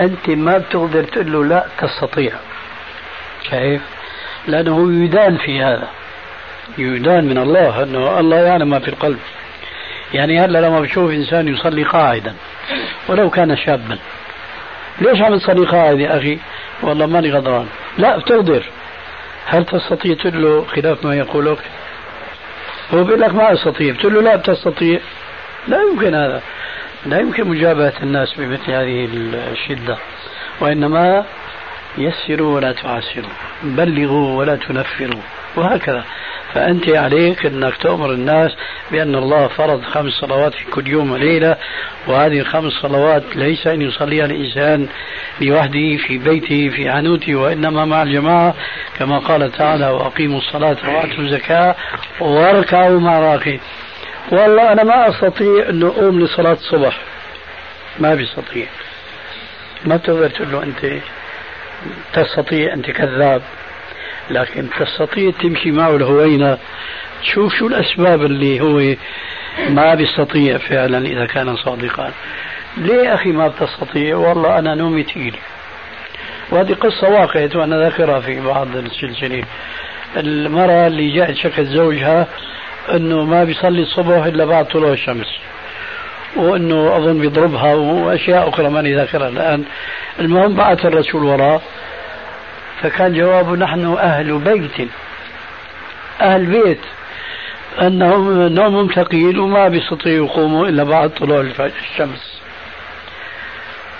أنت ما بتقدر تقول له لا تستطيع. شايف؟ لأنه يدان في هذا. يدان من الله أنه الله يعلم ما في القلب. يعني هلا لما بشوف إنسان يصلي قاعدا ولو كان شابا ليش عم تصلي قاعد يا أخي؟ والله ماني غدران لا بتقدر. هل تستطيع؟ تقول له خلاف ما يقول لك هو بيقول لك ما أستطيع. بتقول له لا بتستطيع. لا يمكن هذا. لا يمكن مجابهة الناس بمثل هذه الشدة. وإنما يسروا ولا تعسروا. بلغوا ولا تنفروا. وهكذا. فأنت عليك أنك تأمر الناس بأن الله فرض خمس صلوات في كل يوم وليلة وهذه الخمس صلوات ليس أن يصليها الإنسان لوحده في بيته في عنوته وإنما مع الجماعة كما قال تعالى وأقيموا الصلاة وآتوا الزكاة واركعوا مع راكعين. والله أنا ما أستطيع أن أقوم لصلاة الصبح. ما بيستطيع. ما تقدر تقول له أنت تستطيع أنت كذاب. لكن تستطيع تمشي معه الهوينة تشوف شو الأسباب اللي هو ما بيستطيع فعلا إذا كان صادقا. ليه أخي ما بتستطيع؟ والله أنا نومي تقيل. وهذه قصة واقعت وأنا ذاكرها في بعض السلسلة. المرأة اللي جاءت شكت زوجها أنه ما بيصلي الصبح إلا بعد طلوع الشمس. وأنه أظن بيضربها وأشياء أخرى ماني ذاكرها الآن. المهم بعث الرسول وراه فكان جوابه نحن أهل بيت. أهل بيت. أنهم نومهم ثقيل وما بيستطيعوا يقوموا إلا بعد طلوع الشمس.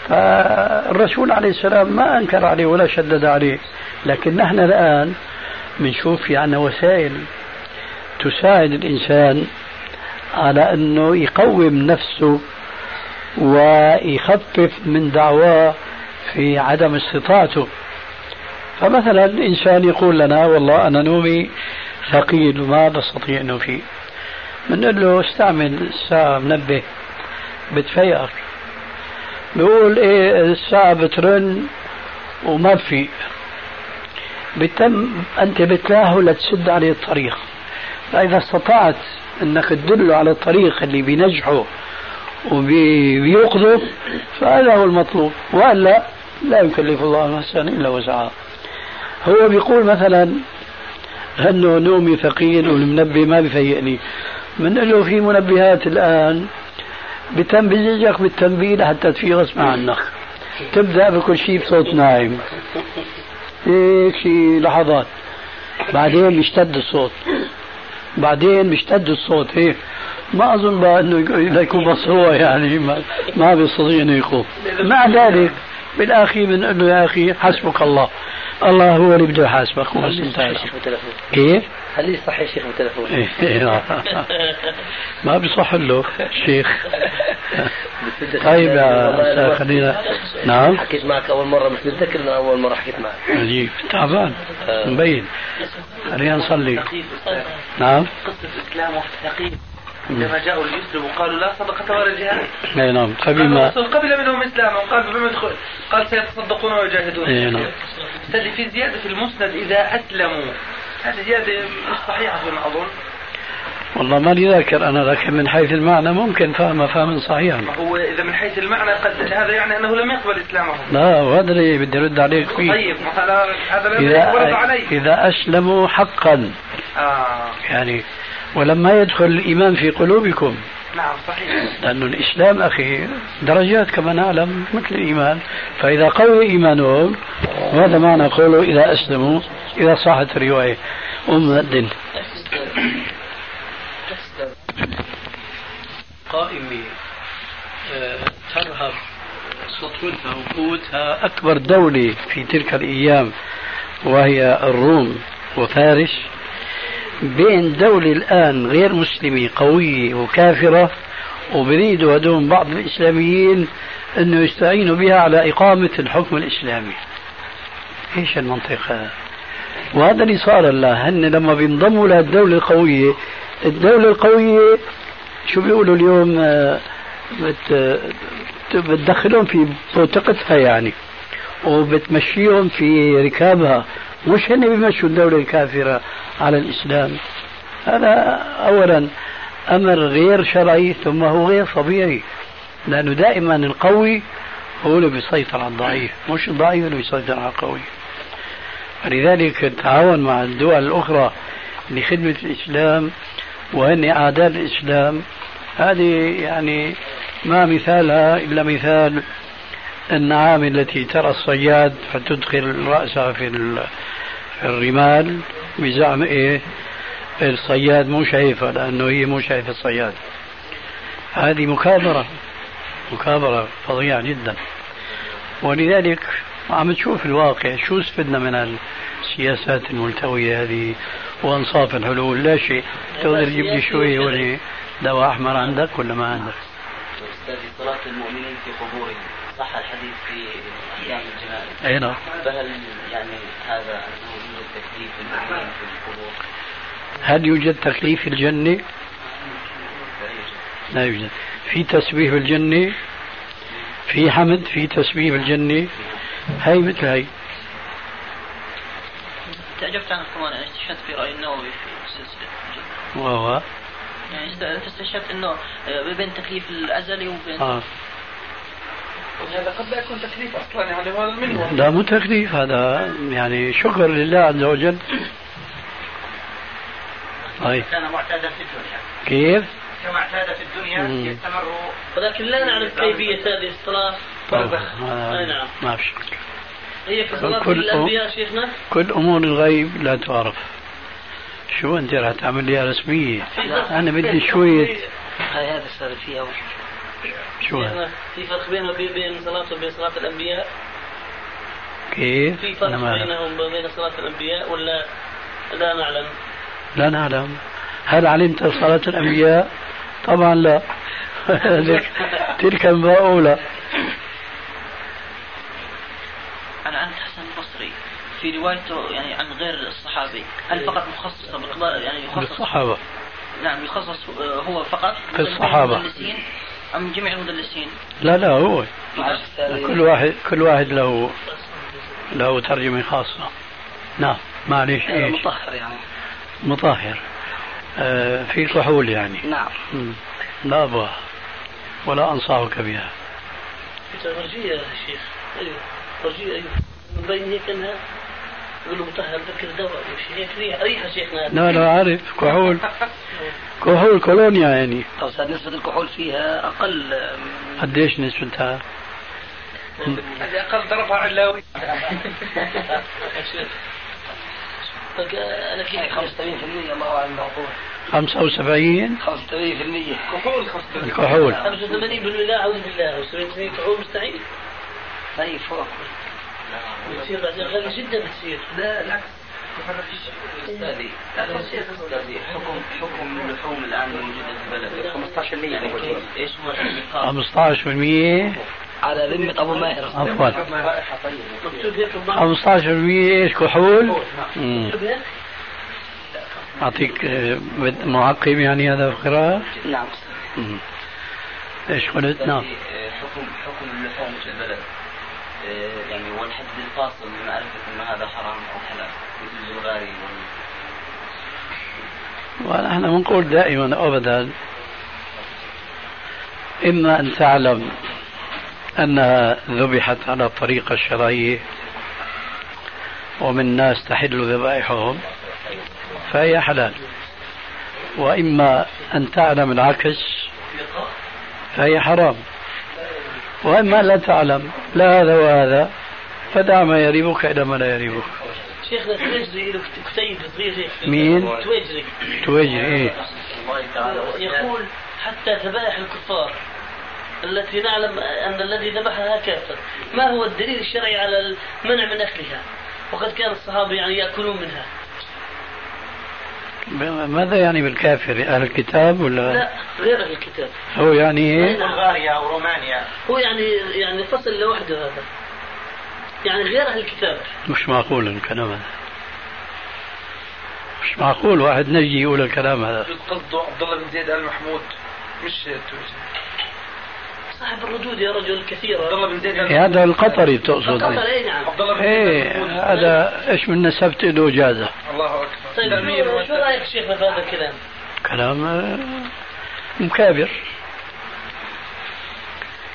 فالرسول عليه السلام ما أنكر عليه ولا شدد عليه. لكن نحن الآن بنشوف في عنا وسائل تساعد الإنسان على أنه يقوم نفسه ويخفف من دعواه في عدم استطاعته. فمثلا إنسان يقول لنا والله أنا نومي ثقيل وما بستطيع أنه فيه بنقول له استعمل الساعة منبه بتفيقك. بيقول إيه الساعة بترن وما في بتم أنت بتلاهو لتسد عليه الطريق. فإذا استطعت إنك تدله على الطريق اللي بينجحه وبيوقظه فهذا هو المطلوب. وإلا لا يكلف الله نفسا إلا وسعها. هو بيقول مثلا انه نومي ثقيل والمنبه ما بفيقني من له في منبهات الآن بتنبهك بالتنبيه لحتى تفيق غصب عنك تبدأ بكل شيء بصوت ناعم. هيك شيء لحظات. بعدين بيشتد الصوت. بعدين بيشتد الصوت هيك. ما أظن بقى إنه يكون مصروع يعني ما, ما بيستطيع إنه يقوم. مع ذلك بالآخير بنقول له يا أخي حسبك الله. الله هو اللي بده يحاسبك انتهى كيف؟ خليه يصحي الشيخ بالتلفون إيه، نعم. [laughs] ما بيصح له الشيخ طيب يا خلينا نعم. حكيت معك أول مرة مش متذكر إنه أول مرة حكيت معك. عجيب. تعبان. آه. مبين. خلينا نصلي. نعم. قصة الإسلام والتقييم عندما جاءوا ليسلموا قالوا لا صدقة ولا جهاد. أي نعم قبل ما قبل منهم اسلاما وقال بما قال سيتصدقون ويجاهدون. أي نعم. في زيادة في المسند إذا أسلموا هذه زيادة مش صحيحة فيما أظن. والله ماني ذاكر أنا لكن من حيث المعنى ممكن فهمها فهما صحيحا هو إذا من حيث المعنى قد هذا يعني أنه لم يقبل اسلامه لا وهذا اللي بدي أرد عليك فيه طيب هذا هذا عليه إذا أسلموا حقا آه. يعني ولما يدخل الإيمان في قلوبكم. نعم صحيح. لأن الإسلام أخي درجات كما نعلم مثل الإيمان. فإذا قوي إيمانهم وهذا معنى قوله إذا أسلموا؟ إذا صحت الرواية. أم الدين. قائمة آه، ترهب سطوتها وقوتها أكبر دولة في تلك الأيام وهي الروم وفارس. بين دولة الآن غير مسلمة قوية وكافرة وبريدوا هدول بعض الإسلاميين أنه يستعينوا بها على إقامة الحكم الإسلامي. إيش المنطقة؟ وهذا اللي صار الله هن لما بينضموا للدولة القوية الدولة القوية شو بيقولوا اليوم؟ آه، بت بتدخلهم في بوتقتها يعني وبتمشيهم في ركابها. مش هن بيمشوا الدولة الكافرة على الإسلام؟ هذا أولا. أمر غير شرعي ثم هو غير طبيعي لأنه دائما القوي هو اللي بيسيطر على الضعيف مش الضعيف اللي بيسيطر على القوي. فلذلك التعاون مع الدول الأخرى لخدمة الإسلام وهن أعداء الإسلام هذه يعني ما مثالها إلا مثال النعام التي ترى الصياد فتدخل رأسها في الرمال بزعم إيه؟ الصياد مو شايفها لأنه هي مو شايفة الصياد. هذه مكابرة مكابرة فظيعة جدا. ولذلك عم تشوف الواقع شو استفدنا من السياسات الملتوية هذه وأنصاف الحلول؟ لا شيء. تقدر تجيب لي شوية ولا دواء أحمر عندك ولا ما عندك؟ أستاذ صلاة المؤمنين في قبورهم. صح الحديث في احكام الجنائز أي نعم. فهل يعني هذا انه يوجد تكليف المؤمنين في القبور؟ هل يوجد تكليف في الجنة؟ لا يوجد. في تسبيح بالجنة في حمد؟ في تسبيح بالجنة هاي مثل هاي. تعجبت عن كمان يعني استشهدت في رأي النووي في سلسلة وهو يعني استشهدت إنه آه، بين التكليف الأزلي وبين آه. هذا قد لا يكون تكليف أصلا يعني هذا منه لا مو تكليف هذا يعني شكر لله عز وجل. طيب. كان معتادا في الدنيا. كيف؟ كما اعتاد في الدنيا يستمر. ولكن لا نعرف كيفية هذه الصلاة. برزخ أي نعم. ما في شك. هي كصلاة كل الأنبياء شيخنا؟ كل أمور الغيب لا تعرف. شو أنت راح تعمل لي رسمية؟ أنا بدي شوية. هاي هذا صار فيها شو في فرق بينه وبين صلاة وبين صلاة الأنبياء؟ كيف؟ في فرق بينهم وبين صلاة الأنبياء ولا لا نعلم؟ لا نعلم. هل علمت صلاة الأنبياء؟ طبعا لا. [laughs] تلك أولى. عن عن حسن البصري في روايته يعني عن غير الصحابي. هل فقط مخصصة بقضاء يعني يخصص بالصحابة. نعم يخصص هو فقط. في أم جميع المدلسين؟ لا لا هو. كل واحد كل واحد له له ترجمة خاصة. نعم معلش إيش؟ مطهر يعني. مطهر. آه في كحول يعني. نعم. لا أبغى. ولا أنصحك بها. تغرجية يا شيخ. أيوه رجيء أيوه. من بين هيك أنها يقول له مطهر ذكر دواء ريحه ريحة شيخنا. لا لا عارف كحول. [laughs] كحول كولونيا يعني. طب نسبة الكحول فيها أقل. قديش نسبتها؟ هذه أقل ضربها علاوي. [laughs] أنا كيف؟ 75% الله أعلم الموضوع 75 85% كحول الكحول. 85 بالله أعوذ بالله. و70% كحول مستحيل. أي فوق. بتصير بعدين غالي جدا بتصير لا العكس. استاذي استاذي حكم حكم اللحوم الآن الموجوده في البلد. 15% يعني. كيف إيش هو النقاط؟ 15% على ذمة أبو ماهر عفوا. مكتوب هيك بالضبط 15% إيش كحول؟ أعطيك آه، معقب يعني هذا القراءة؟ نعم. إيش قلت؟ نعم. استاذي، حكم حكم اللحوم في البلد. آه، يعني والحد الفاصل لمعرفه ان هذا حرام أو حلال مثل الزغاري وال ونحن بنقول دائما ابدا اما أن تعلم انها ذبحت على الطريقة الشرعيه ومن الناس تحل ذبائحهم فهي حلال. وإما أن تعلم العكس فهي حرام. واما لا تعلم. لا هذا وهذا. فدع ما يريبك إلى ما لا يريبك. شيخنا تويجري له كتيب صغير هيك مين؟ إيه. الله تعالى يقول حتى ذبائح الكفار التي نعلم أن الذي ذبحها كافر. ما هو الدليل الشرعي على المنع من أكلها؟ وقد كان الصحابة يعني يأكلون منها. ماذا يعني بالكافر؟ أهل الكتاب ولا؟ لا غير أهل الكتاب. هو يعني إيه؟ بلغاريا أو رومانيا. هو يعني يعني فصل لوحده هذا. يعني غير أهل الكتاب. مش معقول الكلام هذا. مش معقول واحد نجي يقول الكلام هذا. قصده عبد الله بن زيد آل محمود مش تويجري صاحب الردود يا رجل كثيرة. إيه هذا القطري تقصد. قطر اي نعم. عبد الله بن زيد إيه. هذا إيش من نسبت له جازة. الله أكبر. طيب شو- رأيك شيخنا في هذا الكلام؟ كلام آه، مكابر.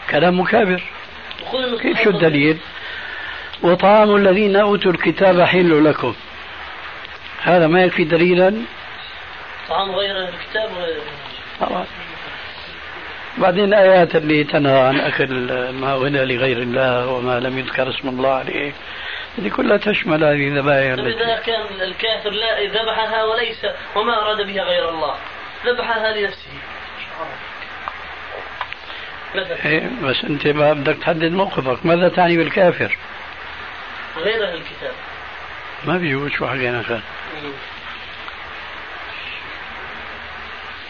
كلام مكابر. كيف شو الدليل؟ وطعام الذين أوتوا الكتاب حل لكم. هذا ما يكفي دليلا؟ طعام غير الكتاب؟ طبعا. بعدين الآيات اللي تنهى عن أكل ما غنى لغير الله وما لم يذكر اسم الله عليه. هذه كلها تشمل هذه الذبائح طيب إذا كان الكافر لا ذبحها وليس وما أراد بها غير الله ذبحها لنفسه. إيه بس أنت ما بدك تحدد موقفك. ماذا تعني بالكافر؟ غير أهل الكتاب. ما بيجوز شو حكينا كان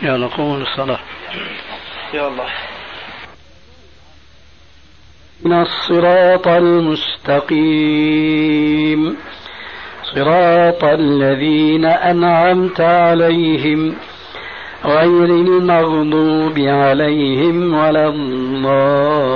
يلا قوموا للصلاة يا الله من الصراط المستقيم. صراط الذين أنعمت عليهم. غير المغضوب عليهم ولا الضالين.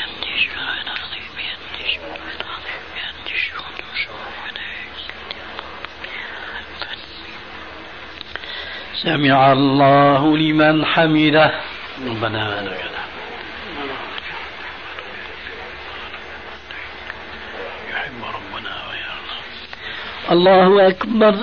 سمع الله لمن حمده. ربنا لك يحب ربنا الله أكبر.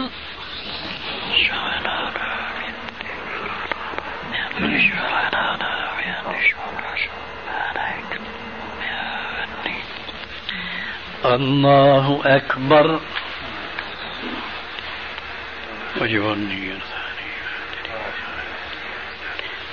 الله أكبر. وجب النية.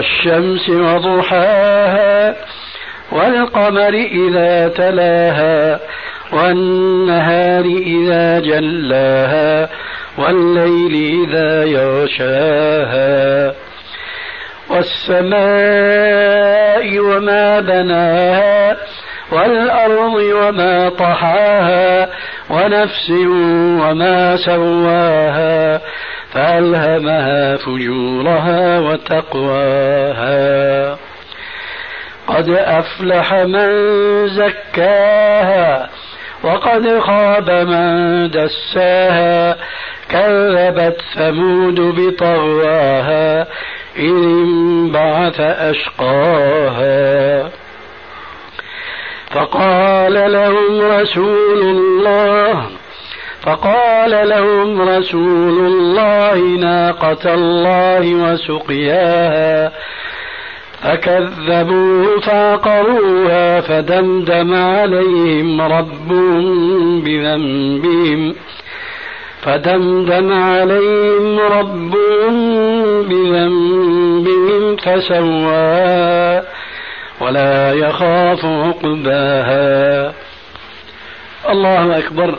والشمس وضحاها والقمر إذا تلاها والنهار إذا جلاها والليل إذا يغشاها والسماء وما بناها والأرض وما طحاها ونفس وما سواها فألهمها فجورها وتقواها. قد أفلح من زكاها وقد خاب من دساها. كذبت ثمود بطغواها إذ انبعث أشقاها. فقال لهم رسول الله فقال لهم رسول الله ناقة الله وسقياها. فكذبوه فعقروها فدمدم عليهم ربهم بذنبهم. فدمدم عليهم ربهم بذنبهم فسواها ولا يخاف عقباها. الله أكبر.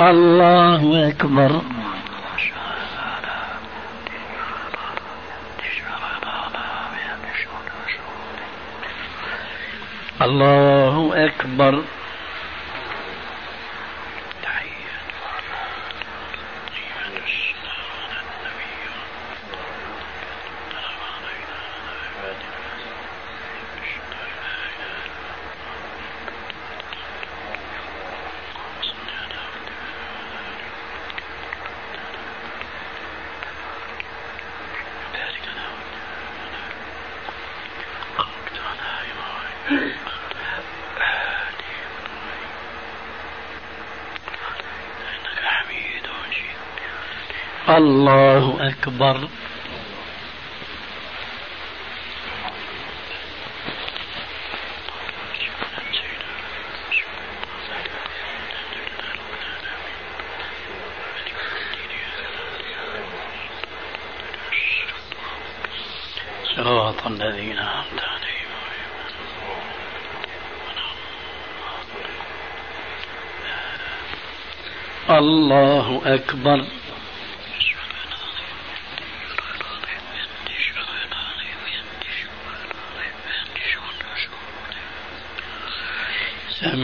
الله أكبر. الله أكبر. الله أكبر. صراط الذين أنعمت عليهم. الله أكبر.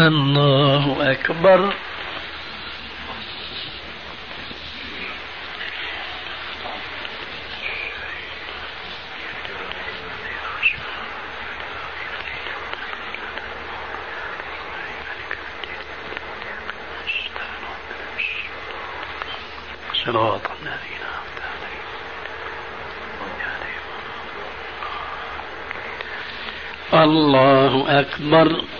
الله أكبر. صراط الذين الله أكبر.